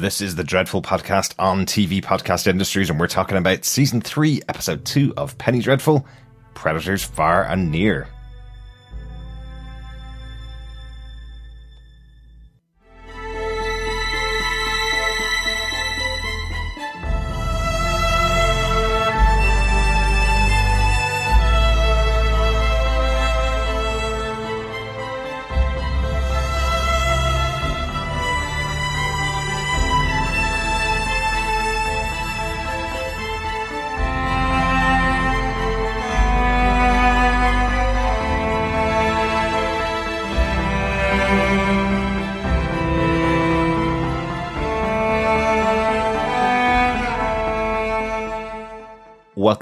This is the Dreadful Podcast on TV Podcast Industries, and we're talking about season three, episode two of Penny Dreadful Predators Far and Near.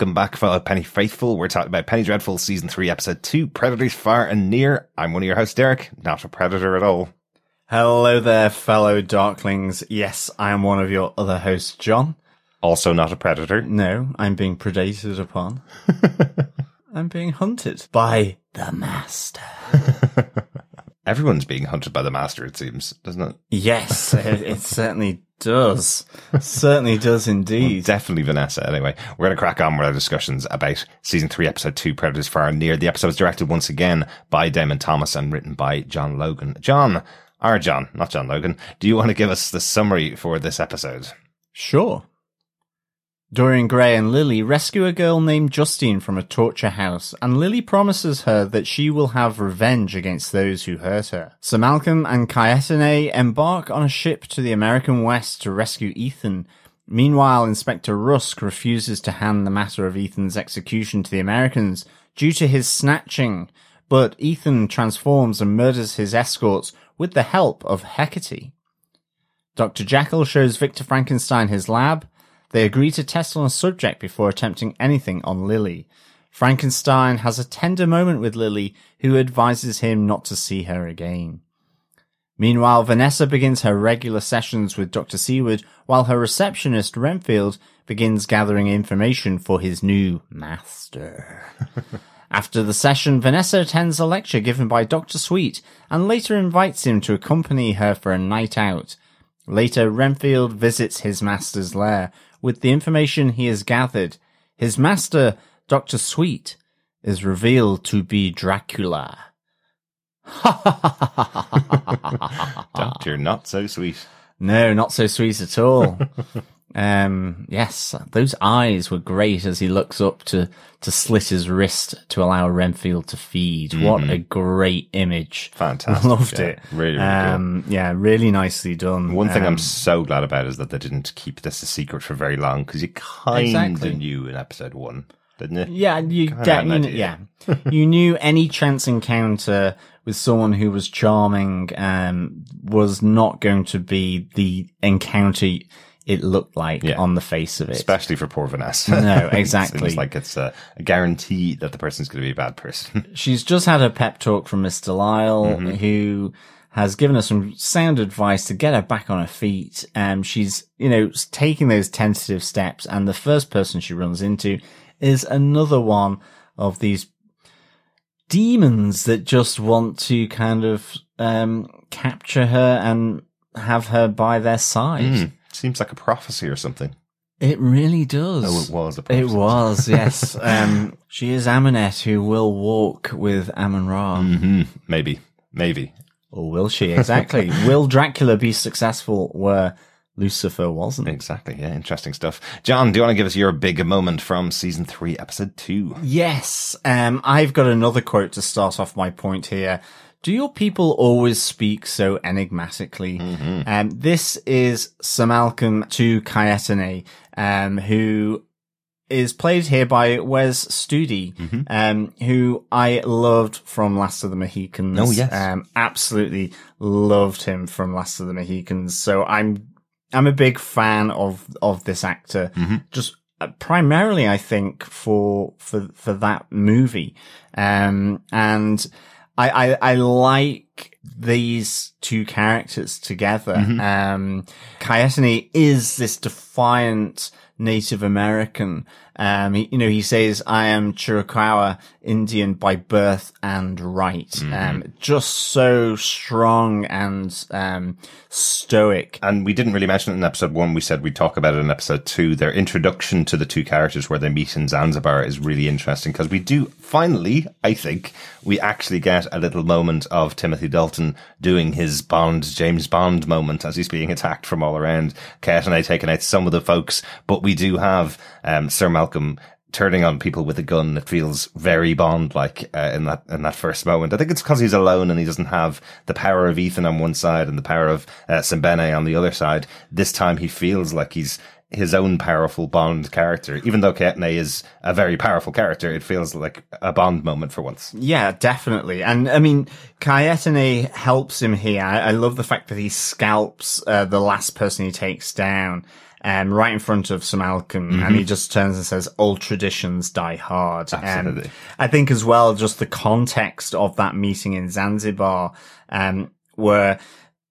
Welcome back, fellow Penny Faithful. We're talking about Penny Dreadful, season three, episode two, Predators Far and Near. I'm one of your hosts, Derek, not a predator at all. Hello there, fellow Darklings. Yes, I am one of your other hosts, John. Also not a predator. No, I'm being predated upon. I'm being hunted by the Master. Everyone's being hunted by the Master, it seems, doesn't it? Yes, it, it certainly does. certainly does indeed. Definitely Vanessa. Anyway, we're going to crack on with our discussions about season three, episode two, Predators Far and Near. The episode is directed once again by Damon Thomas and written by John Logan. John, our John, not John Logan, do you want to give us the summary for this episode? Sure. Dorian Gray and Lily rescue a girl named Justine from a torture house, and Lily promises her that she will have revenge against those who hurt her. Sir Malcolm and Kaetenay embark on a ship to the American West to rescue Ethan. Meanwhile, Inspector Rusk refuses to hand the matter of Ethan's execution to the Americans due to his snatching, but Ethan transforms and murders his escorts with the help of Hecate. Dr. Jekyll shows Victor Frankenstein his lab, they agree to test on a subject before attempting anything on Lily. Frankenstein has a tender moment with Lily, who advises him not to see her again. Meanwhile, Vanessa begins her regular sessions with Dr. Seward, while her receptionist, Renfield, begins gathering information for his new master. After the session, Vanessa attends a lecture given by Dr. Sweet and later invites him to accompany her for a night out. Later, Renfield visits his master's lair, with the information he has gathered, his master, Dr. Sweet, is revealed to be Dracula. Doctor, not so sweet. No, not so sweet at all. um, yes, those eyes were great as he looks up to, to slit his wrist to allow Renfield to feed. Mm-hmm. What a great image. Fantastic. Loved yeah. it. Really, really good. um, cool. Yeah, really nicely done. One thing um, I'm so glad about is that they didn't keep this a secret for very long because you kind of Exactly. knew in episode one, didn't you? Yeah, you, Kinda de- had an you yeah, you knew any chance encounter with someone who was charming um, was not going to be the encounter it looked like Yeah. on the face of it. Especially for poor Vanessa. No, exactly. it's like it's a, guarantee that the person's going to be a bad person. She's just had a pep talk from Mr. Lyle, Mm-hmm. who has given her some sound advice to get her back on her feet. Um, she's, you know, taking those tentative steps, and the first person she runs into is another one of these demons that just want to kind of um, capture her and have her by their side. Mm, seems like a prophecy or something. It really does. Oh, it was a It was, yes. um, she is Amunet who will walk with Amon Ra. Mm-hmm. Maybe. Maybe. Or will she? Exactly. will Dracula be successful where Lucifer wasn't? Exactly. Yeah. Interesting stuff. John, do you want to give us your big moment from season three, episode two? Yes. Um, I've got another quote to start off my point here. Do your people always speak so enigmatically? Um, this is Sir Malcolm to Kaetenay, um, who is played here by Wes Studi, um, who I loved from Last of the Mohicans. Oh, yes. Um, absolutely loved him from Last of the Mohicans. So I'm, I'm a big fan of, of this actor. Just uh, primarily, I think, for, for, for that movie. Um, and I, I, I like these two characters together. Um, Kaetenay is this defiant Native American. Um, he, you know, he says, I am Chiricahua Indian by birth and right. Um, just so strong and, um, stoic. And we didn't really mention it in episode one. We said we'd talk about it in episode two. Their introduction to the two characters where they meet in Zanzibar is really interesting because we do finally, I think, we actually get a little moment of Timothy Dalton doing his Bond, James Bond moment as he's being attacked from all around. Kaetenay taking out some of the folks, but we do have, um, Sir Malcolm turning on people with a gun. It feels very Bond like uh, in that in that first moment. I think it's because he's alone and he doesn't have the power of Ethan on one side and the power of uh, Sembene on the other side. This time he feels like he's his own powerful Bond character. Even though Kaetenay is a very powerful character, it feels like a Bond moment for once. Yeah, definitely. And I mean, Kaetenay helps him here. I, I love the fact that he scalps uh, the last person he takes down. Um, right in front of Sir Malcolm, and he just turns and says, "All traditions die hard." Um, Absolutely. I think as well, just the context of that meeting in Zanzibar, um, where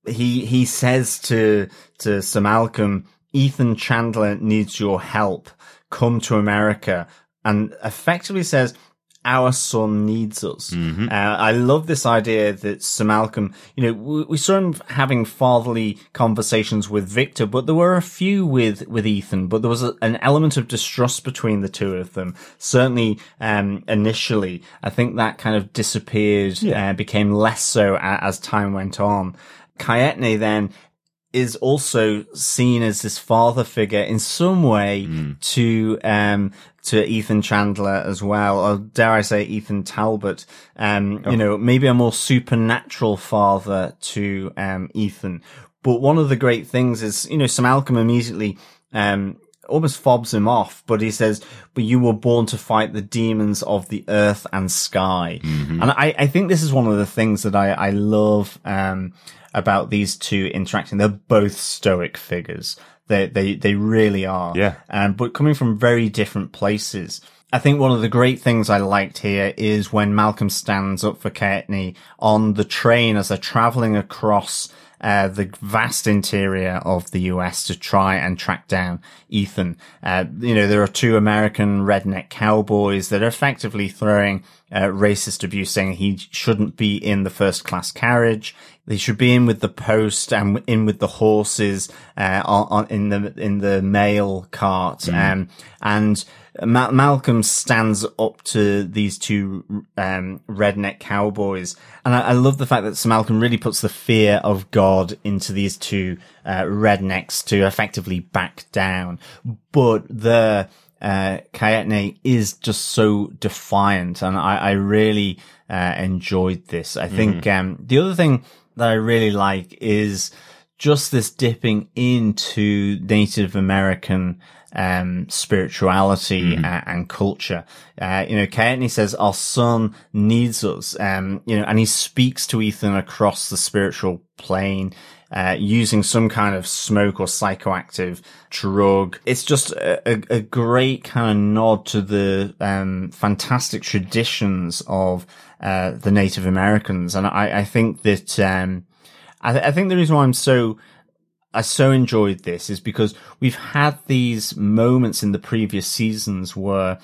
he he says to to Sir Malcolm, Ethan Chandler needs your help. Come to America, and effectively says, "Our son needs us." Uh, I love this idea that Sir Malcolm, you know, we, we saw him having fatherly conversations with Victor, but there were a few with with Ethan, but there was a, an element of distrust between the two of them. Certainly, um, initially, I think that kind of disappeared, uh, became less so a- as time went on. Kaetenay then is also seen as this father figure in some way to um to Ethan Chandler as well, or dare I say Ethan Talbot. Um, you know, maybe a more supernatural father to um Ethan. But one of the great things is, you know, Sir Malcolm immediately um almost fobs him off, but he says, but you were born to fight the demons of the earth and sky. And I, I think this is one of the things that I, I love, um, about these two interacting. They're both stoic figures. They, they, they really are. Yeah. Um, but coming from very different places. I think one of the great things I liked here is when Malcolm stands up for Kaetenay on the train as they're traveling across uh, the vast interior of the US to try and track down Ethan. Uh, you know, there are two American redneck cowboys that are effectively throwing uh, racist abuse saying he shouldn't be in the first class carriage. They should be in with the post and in with the horses, uh, on, on in the, in the mail cart. Um, and Ma- Malcolm stands up to these two um, redneck cowboys, and I, I love the fact that Sir Malcolm really puts the fear of God into these two uh, rednecks to effectively back down. But the uh, Kaetenay is just so defiant, and I, I really uh, enjoyed this. I think um, the other thing that I really like is just this dipping into Native American um, spirituality uh, and culture. Uh, you know, Kaetenay says our son needs us. Um, you know, and he speaks to Ethan across the spiritual plane. Uh, using some kind of smoke or psychoactive drug. It's just a, a, a great kind of nod to the um, fantastic traditions of uh, the Native Americans, and I, I think that um, I, th- I think the reason why I'm so I so enjoyed this is because we've had these moments in the previous seasons where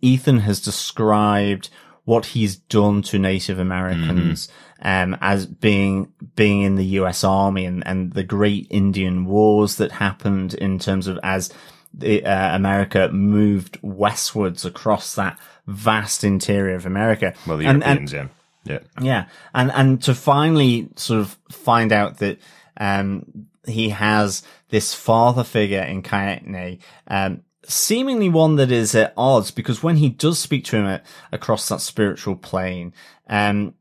Ethan has described what he's done to Native Americans um, as being being in the U.S. Army and, and the great Indian wars that happened in terms of as the, uh, America moved westwards across that vast interior of America. Well, the And- and- yeah. Yeah. yeah, and and to finally sort of find out that um he has this father figure in Kaetenay, um seemingly one that is at odds because when he does speak to him at, across that spiritual plane, um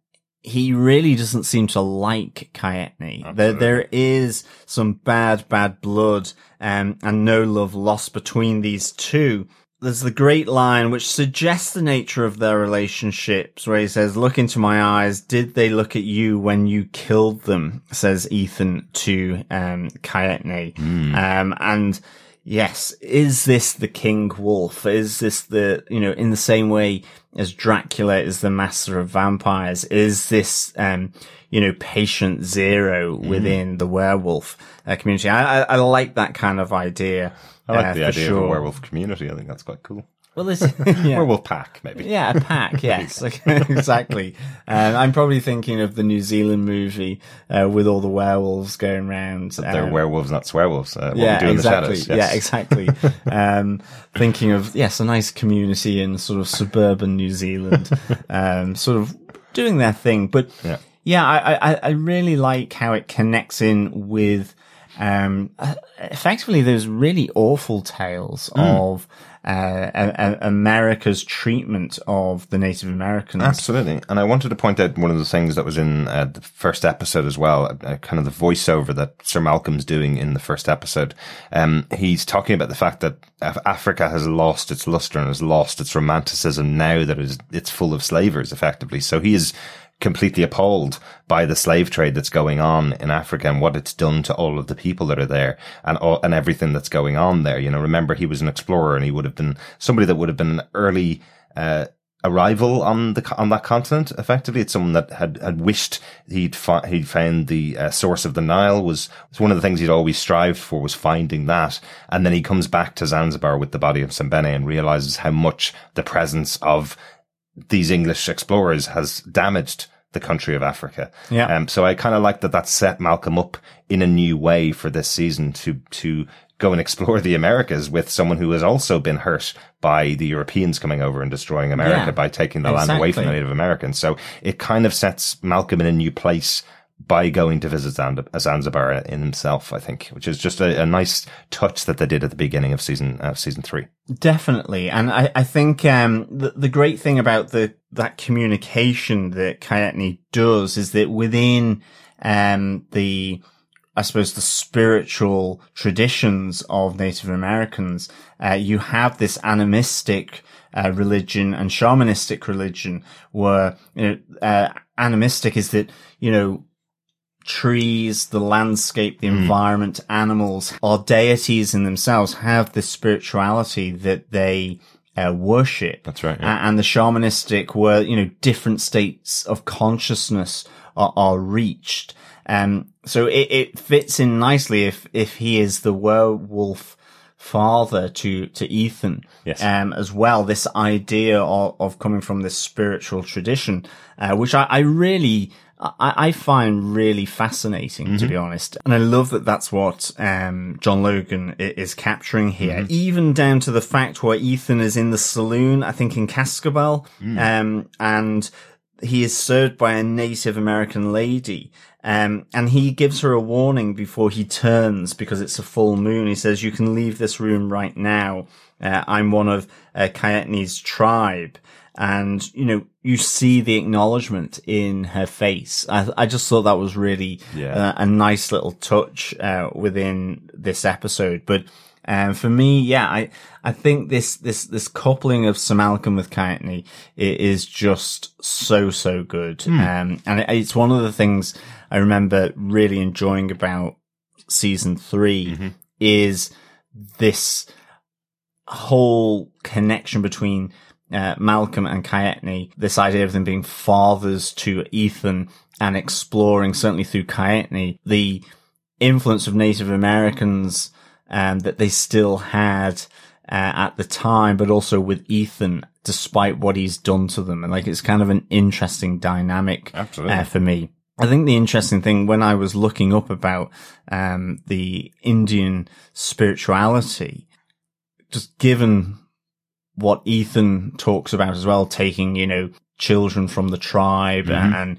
he really doesn't seem to like Kaetenay. There, there is some bad, bad blood, um, and no love lost between these two. There's the great line which suggests the nature of their relationships where he says, look into my eyes. Did they look at you when you killed them? Says Ethan to, um, Kaetenay. Um, and yes, is this the King Wolf? Is this the, you know, in the same way as Dracula is the master of vampires? Is this, um, you know, patient zero Mm. within the werewolf uh, community? I, I, I like that kind of idea. I like uh, the idea sure. of a werewolf community. I think that's quite cool. Well, this, yeah. Werewolf pack, maybe. Yeah, a pack. Yes, exactly. Um, I'm probably thinking of the New Zealand movie uh, with all the werewolves going around. They're um, werewolves, not swearwolves. Uh, what yeah, we do in exactly. the shadows. Yeah, exactly. um, thinking of yes, a nice community in sort of suburban New Zealand, um, sort of doing their thing. But Yeah. Yeah, I, I, I really like how it connects in with um, uh, effectively those really awful tales Hmm. of uh, a- a- America's treatment of the Native Americans. Absolutely. And I wanted to point out one of the things that was in uh, the first episode as well, uh, kind of the voiceover that Sir Malcolm's doing in the first episode. Um, he's talking about the fact that Africa has lost its luster and has lost its romanticism now that it's, it's full of slavers, effectively. So he is completely appalled by the slave trade that's going on in Africa and what it's done to all of the people that are there and all, and everything that's going on there. You know, remember he was an explorer and he would have been somebody that would have been an early, uh, arrival on the on that continent. Effectively, it's someone that had had wished he'd fi- he'd found the uh, source of the Nile was was one of the things he'd always strived for was finding that. And then he comes back to Zanzibar with the body of Sembene and realizes how much the presence of these English explorers has damaged the country of Africa. Yeah. Um, so I kind of like that that set Malcolm up in a new way for this season to, to go and explore the Americas with someone who has also been hurt by the Europeans coming over and destroying America Yeah. by taking the land away from the Native Americans. So it kind of sets Malcolm in a new place by going to visit Zanzibar in himself, I think, which is just a, a nice touch that they did at the beginning of season, uh, season three. Definitely. And I, I think, um, the, the great thing about the, that communication that Kaetenay does is that within, um, the, I suppose the spiritual traditions of Native Americans, uh, you have this animistic, uh, religion and shamanistic religion where, you know, uh, animistic is that, you know, trees, the landscape, the environment, animals are deities in themselves, have this spirituality that they uh, worship. That's right. A- And the shamanistic where, you know, different states of consciousness are, are reached. Um, so it, it fits in nicely if, if he is the werewolf father to, to Ethan. Yes. Um, as well, this idea of, of coming from this spiritual tradition, uh, which I, I really, I, I find really fascinating, to be honest. And I love that that's what, um, John Logan is capturing here, even down to the fact where Ethan is in the saloon, I think in Cascabel, um, and he is served by a Native American lady. Um, and he gives her a warning before he turns because it's a full moon. He says, you can leave this room right now. Uh, I'm one of uh, Kaetenay's tribe. And, you know, you see the acknowledgement in her face. I, I just thought that was really Yeah. uh, a nice little touch, uh, within this episode. But, um, for me, yeah, I, I think this, this, this coupling of Sir Malcolm with Kaetenay i- is just so, so good. Um, and it, it's one of the things I remember really enjoying about season 3 is this whole connection between uh, Malcolm and Kaetenay, this idea of them being fathers to Ethan and exploring, certainly through Kaetenay, the influence of Native Americans um, that they still had uh, at the time, but also with Ethan, despite what he's done to them. And like, it's kind of an interesting dynamic uh, for me. I think the interesting thing when I was looking up about um, the Indian spirituality, just given what Ethan talks about as well, taking, you know, children from the tribe and, and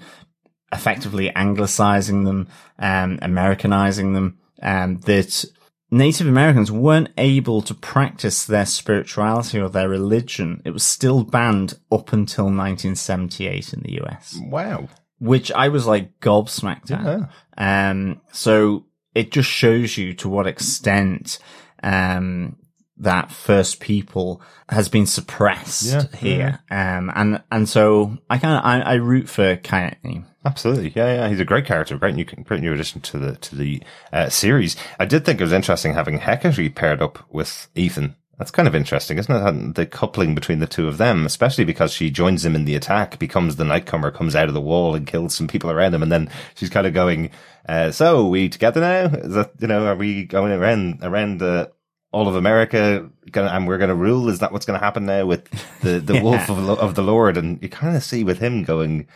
effectively anglicizing them, um, Americanizing them, um, that Native Americans weren't able to practice their spirituality or their religion. It was still banned up until 1978 in the US Wow. Which I was like gobsmacked at. Um, so it just shows you to what extent, um, that first people has been suppressed Yeah, here. Um, and, and so I kind of, I, I root for Kaetenay. Absolutely, yeah, yeah. He's a great character, great new, great new addition to the to the uh, series. I did think it was interesting having Hecate paired up with Ethan. That's kind of interesting, isn't it? The coupling between the two of them, especially because she joins him in the attack, becomes the nightcomer, comes out of the wall and kills some people around him, and then she's kind of going, uh, "So we together now? Is that you know? Are we going around around the?" all of America, gonna, and we're going to rule. Is that what's going to happen now with the the Yeah. wolf of, of the Lord? And you kind of see with him going,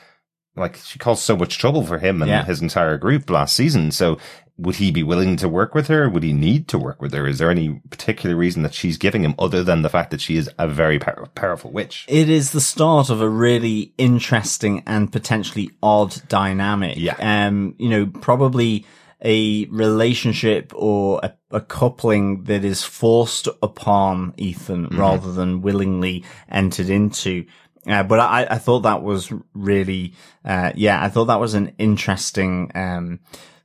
like she caused so much trouble for him and Yeah. his entire group last season. So would he be willing to work with her? Would he need to work with her? Is there any particular reason that she's giving him other than the fact that she is a very pow- powerful witch? It is the start of a really interesting and potentially odd dynamic. Yeah. Um, you know, probably a relationship or a, a coupling that is forced upon Ethan Mm-hmm. rather than willingly entered into. Uh, but I, I thought that was really, uh, yeah, I thought that was an interesting, um,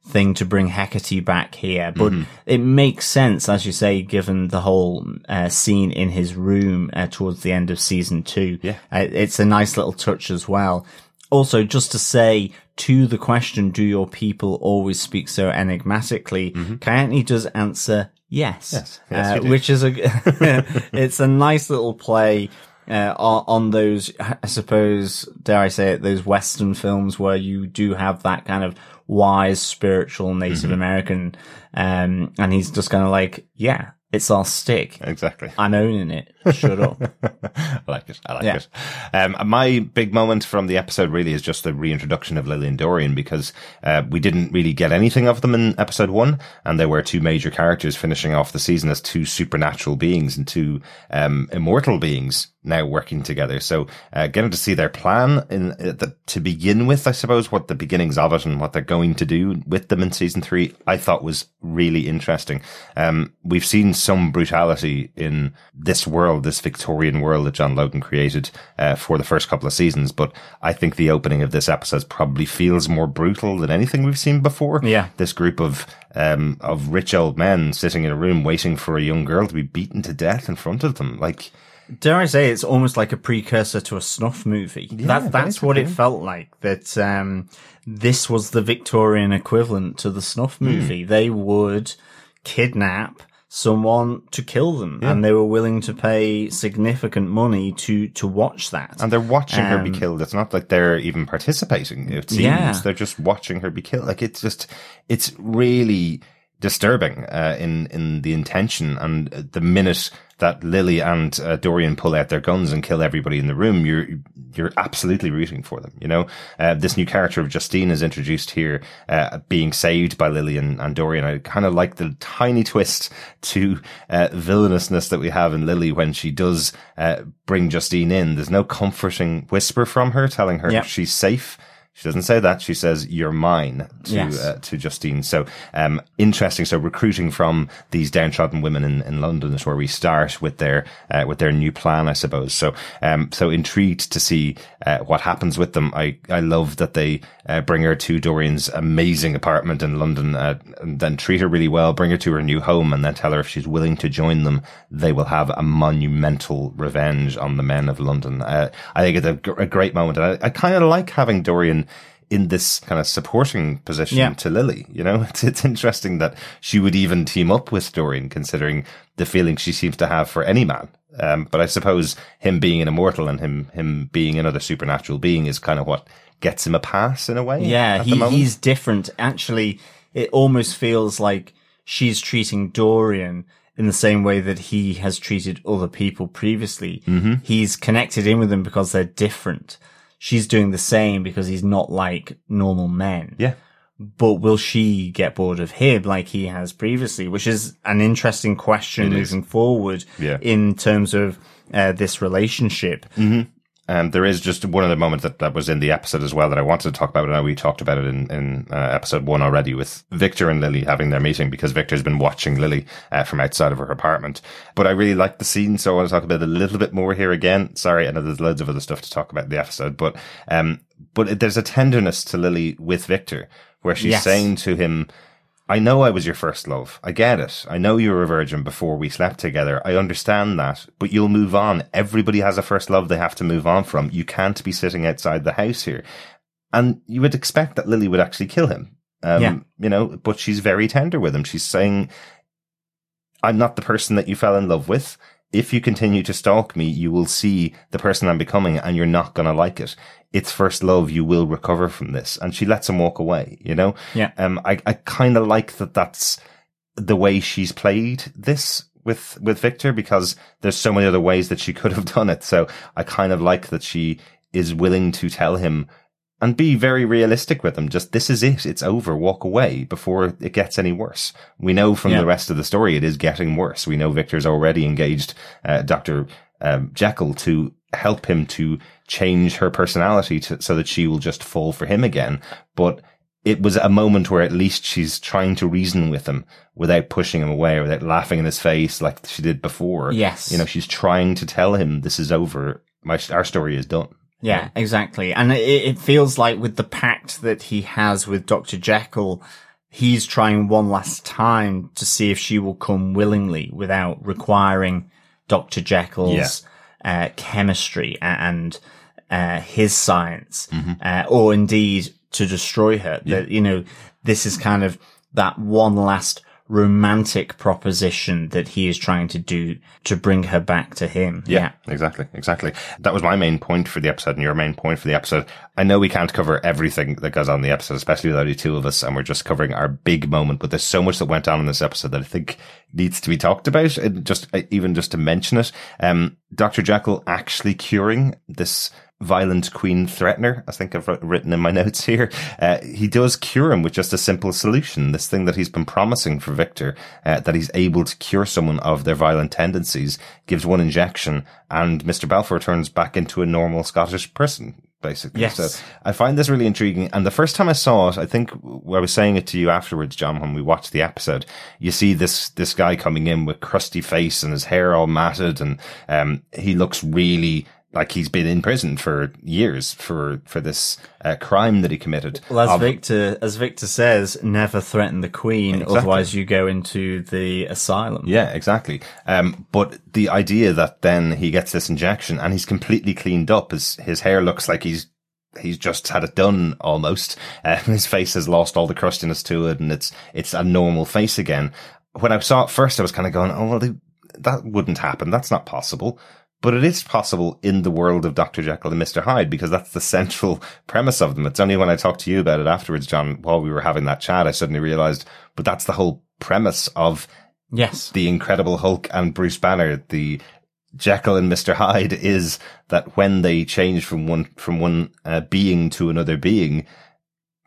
thing to bring Hecate back here. But Mm-hmm. it makes sense, as you say, given the whole uh, scene in his room uh, towards the end of season two. Yeah. Uh, it's a nice little touch as well. Also, just to say to the question, do your people always speak so enigmatically? Kaetenay does answer yes. Yes. Yes, uh, which is a, it's a nice little play. Uh, on, on those, I suppose, dare I say it, those Western films where you do have that kind of wise, spiritual Native Mm-hmm. American, um, and he's just kind of like, yeah, it's our stick. Exactly. I'm owning it. Shut up. I like it. I like Yeah. it. Um, my big moment from the episode really is just the reintroduction of Lily and Dorian because uh, we didn't really get anything of them in episode one, and they were two major characters finishing off the season as two supernatural beings and two um, immortal beings now working together. So uh, getting to see their plan in uh, the, to begin with, I suppose, what the beginnings of it and what they're going to do with them in season three, I thought was really interesting. Um, we've seen some brutality in this world, this Victorian world that John Logan created uh, for the first couple of seasons, but I think the opening of this episode probably feels more brutal than anything we've seen before. Yeah. This group of um, of rich old men sitting in a room waiting for a young girl to be beaten to death in front of them. Like, Dare I say it's almost like a precursor to a snuff movie. that, that's what it felt like. That um, this was the Victorian equivalent to the snuff Hmm. movie. They would kidnap someone to kill them, and they were willing to pay significant money to to watch that. And they're watching her be Um, killed. It's not like they're even participating. It seems Yeah. they're just watching her be killed. Like it's just, it's really disturbing uh, in in the intention and the minute that Lily and uh, Dorian pull out their guns and kill everybody in the room, you're you're absolutely rooting for them. You know, uh, this new character of Justine is introduced here, uh, being saved by Lily and, and Dorian. I kind of like the tiny twist to uh, villainousness that we have in Lily when she does uh, bring Justine in. There's no comforting whisper from her telling her Yep. she's safe. She doesn't say that. She says, "You're mine" to Yes. uh, to Justine. So, um, interesting. So, recruiting from these downtrodden women in, in London is where we start with their uh, with their new plan, I suppose. So, um, so intrigued to see uh, what happens with them. I I love that they uh, bring her to Dorian's amazing apartment in London, uh, and then treat her really well, bring her to her new home, and then tell her if she's willing to join them, they will have a monumental revenge on the men of London. Uh, I think it's a, a great moment. And I, I kind of like having Dorian in this kind of supporting position Yeah. to Lily. You know, it's, it's interesting that she would even team up with Dorian, considering the feeling she seems to have for any man. Um, but I suppose him being an immortal and him him being another supernatural being is kind of what gets him a pass in a way. Yeah, he, he's different. Actually, it almost feels like she's treating Dorian in the same way that he has treated other people previously. Mm-hmm. He's connected in with them because they're different. She's doing the same because he's not like normal men. yeah. But will she get bored of him like he has previously? Which is an interesting question It is. moving forward Yeah. in terms of uh, this relationship. Um, there is just one other moment that, that was in the episode as well that I wanted to talk about. I know we talked about it in, in uh, episode one already with Victor and Lily having their meeting because Victor's been watching Lily uh, from outside of her apartment. But I really liked the scene, so I want to talk about it a little bit more here again. Sorry, I know there's loads of other stuff to talk about in the episode, but um, but there's a tenderness to Lily with Victor where she's Yes. saying to him, I know I was your first love. I get it. I know you were a virgin before we slept together. I understand that, but you'll move on. Everybody has a first love they have to move on from. You can't be sitting outside the house here. And you would expect that Lily would actually kill him. Um, Yeah. you know, but she's very tender with him. She's saying, I'm not the person that you fell in love with. If you continue to stalk me, you will see the person I'm becoming and you're not going to like it. It's first love. You will recover from this. And she lets him walk away, you know? Yeah. Um, I, I kind of like that that's the way she's played this with, with Victor because there's so many other ways that she could have done it. So I kind of like that she is willing to tell him and be very realistic with him. Just this is it. It's over. Walk away before it gets any worse. We know from Yeah. the rest of the story it is getting worse. We know Victor's already engaged uh, Dr. Um, Jekyll to help him to change her personality to, so that she will just fall for him again. But it was a moment where at least she's trying to reason with him without pushing him away or without laughing in his face like she did before. Yes. You know, she's trying to tell him this is over. My, our story is done. Yeah, exactly. And it, it feels like with the pact that he has with Dr. Jekyll, he's trying one last time to see if she will come willingly without requiring Dr. Jekyll's uh, chemistry and uh, his science, uh, or indeed to destroy her. That, you know, this is kind of that one last romantic proposition that he is trying to do to bring her back to him. Yeah, exactly, exactly. That was my main point for the episode and your main point for the episode. I know we can't cover everything that goes on in the episode, especially with only two of us, and we're just covering our big moment, but there's so much that went on in this episode that I think needs to be talked about, and just, uh, even just to mention it. Um, Dr. Jekyll actually curing this violent queen threatener, I think I've written in my notes here. Uh, he does cure him with just a simple solution. This thing that he's been promising for Victor, uh, that he's able to cure someone of their violent tendencies, gives one injection, and Mr. Balfour turns back into a normal Scottish person. Basically. Yes. So I find this really intriguing. And the first time I saw it, I think I was saying it to you afterwards, John, when we watched the episode, you see this, this guy coming in with crusty face and his hair all matted and, um, he looks really like he's been in prison for years for, for this, uh, crime that he committed. Well, as Of- Victor, as Victor says, never threaten the queen, Exactly. otherwise you go into the asylum. Yeah, exactly. Um, but the idea that then he gets this injection and he's completely cleaned up, his, his hair looks like he's, he's just had it done almost. Uh, his face has lost all the crustiness to it and it's, it's a normal face again. When I saw it first, I was kind of going, oh, well, they, that wouldn't happen. That's not possible. But it is possible in the world of Dr. Jekyll and Mr. Hyde because that's the central premise of them. It's only when I talked to you about it afterwards, John, while we were having that chat, I suddenly realized, but that's the whole premise of Yes. the Incredible Hulk and Bruce Banner, the Jekyll and Mr. Hyde is that when they change from one, from one uh, being to another being,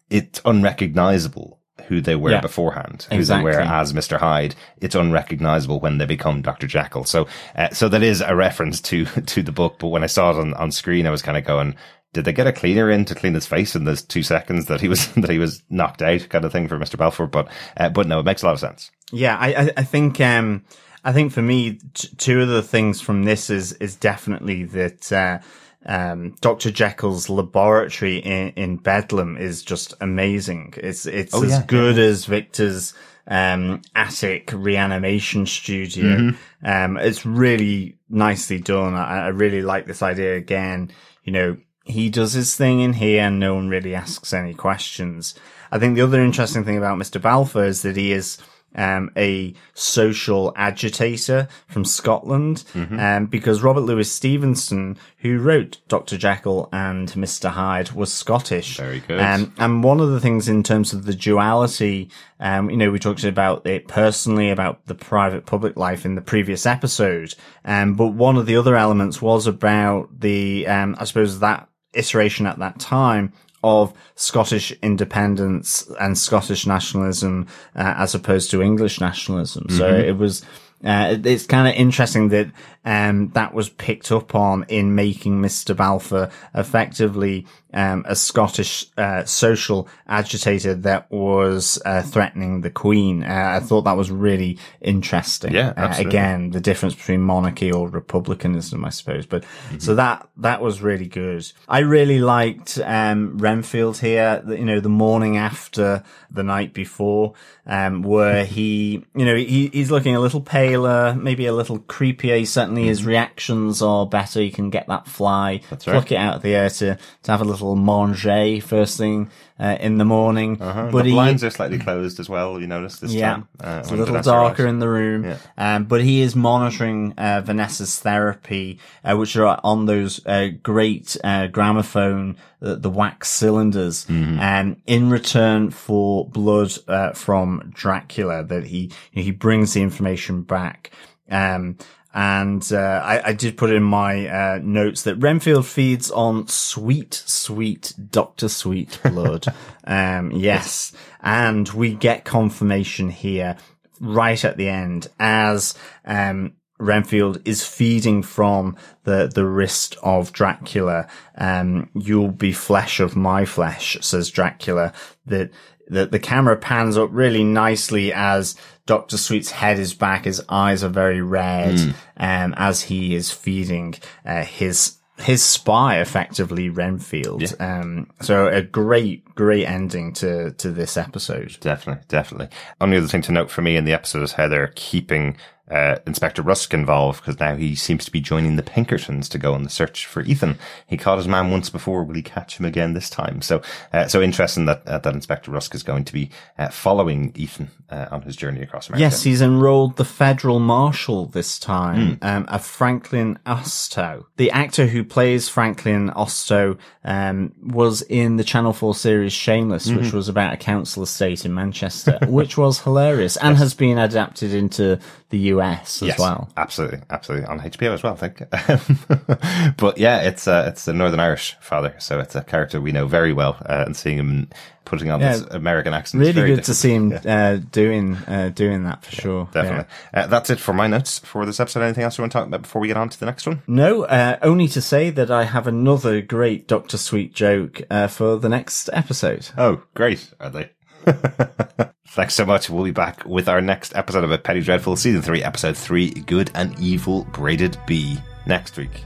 it's unrecognizable who they were Yeah. beforehand, who Exactly. they were as Mr. Hyde. It's unrecognizable when they become Dr. Jekyll. So, uh, so that is a reference to, to the book. But when I saw it on, on screen, I was kind of going, did they get a cleaner in to clean his face in those two seconds that he was, that he was knocked out kind of thing for Mr. Balfour? But, uh, but no, it makes a lot of sense. Yeah, I, I, I think, um, I think for me, t- two of the things from this is, is definitely that, uh, um, Dr. Jekyll's laboratory in, in Bedlam is just amazing. It's, it's Oh, as yeah, good as Victor's, um, attic reanimation studio. Um, it's really nicely done. I, I really like this idea again. You know, he does his thing in here and no one really asks any questions. I think the other interesting thing about Mr. Balfour is that he is um, a social agitator from Scotland, um, because Robert Louis Stevenson, who wrote Dr. Jekyll and Mr. Hyde, was Scottish. Very good. Um, and one of the things in terms of the duality, um, you know, we talked about it personally, about the private public life in the previous episode. Um, but one of the other elements was about the, um, I suppose that iteration at that time of Scottish independence and Scottish nationalism, uh, as opposed to English nationalism. So it was, uh, it's kind of interesting that, um, that was picked up on in making Mr. Balfour effectively, um, a Scottish uh, social agitator that was uh, threatening the Queen. Uh, I thought that was really interesting. Yeah, Uh, again, the difference between monarchy or republicanism, I suppose. But Mm-hmm. so that that was really good. I really liked um, Renfield here. You know, the morning after the night before, um, where he, you know, he, he's looking a little paler, maybe a little creepier. Certainly, his reactions are better. You can get that fly, Mm-hmm. right. pluck it out of the air to to have a little manger first thing uh, in the morning. Uh-huh. But the he, blinds are slightly closed as well. You noticed this yeah, time. Uh, it's a little Vanessa darker arrives. in the room. Um, but he is monitoring uh, Vanessa's therapy, uh, which are on those uh, great uh, gramophone, uh, the wax cylinders, um, in return for blood uh, from Dracula. That he he brings the information back. Um, and uh, I, I did put in my uh, notes that Renfield feeds on sweet, sweet Doctor Sweet blood. um, yes, and we get confirmation here right at the end as um, Renfield is feeding from the the wrist of Dracula. Um, You'll be flesh of my flesh, says Dracula. That that the camera pans up really nicely as Doctor Sweet's head is back. His eyes are very red, um, as he is feeding uh, his his spy, effectively Renfield. Um, so a great, great ending to to this episode. Definitely, definitely. Only other thing to note for me in the episode is how they're keeping uh, Inspector Rusk involved because now he seems to be joining the Pinkertons to go on the search for Ethan. He caught his man once before. Will he catch him again this time? So, uh, so interesting that uh, that Inspector Rusk is going to be uh, following Ethan uh, on his journey across America. Yes, he's enrolled the federal marshal this time, um, a Franklin Ostow. The actor who plays Franklin Ostow um, was in the Channel 4 series Shameless, which was about a council estate in Manchester, which was hilarious and has been adapted into the US as Yes, well. absolutely, absolutely on HBO as well. I think, but yeah, it's uh, it's the Northern Irish father, so it's a character we know very well, uh, and seeing him putting on this American accent, is Really good to see him uh, doing uh, doing that for sure. Yeah. Definitely. Uh, that's it for my notes for this episode. Anything else you want to talk about before we get on to the next one? No, uh, only to say that I have another great Doctor Sweet joke uh, for the next episode. Oh, great. Are they? Thanks so much. We'll be back with our next episode of A Penny Dreadful, Season 3, Episode 3, Good and Evil Braided Be, next week.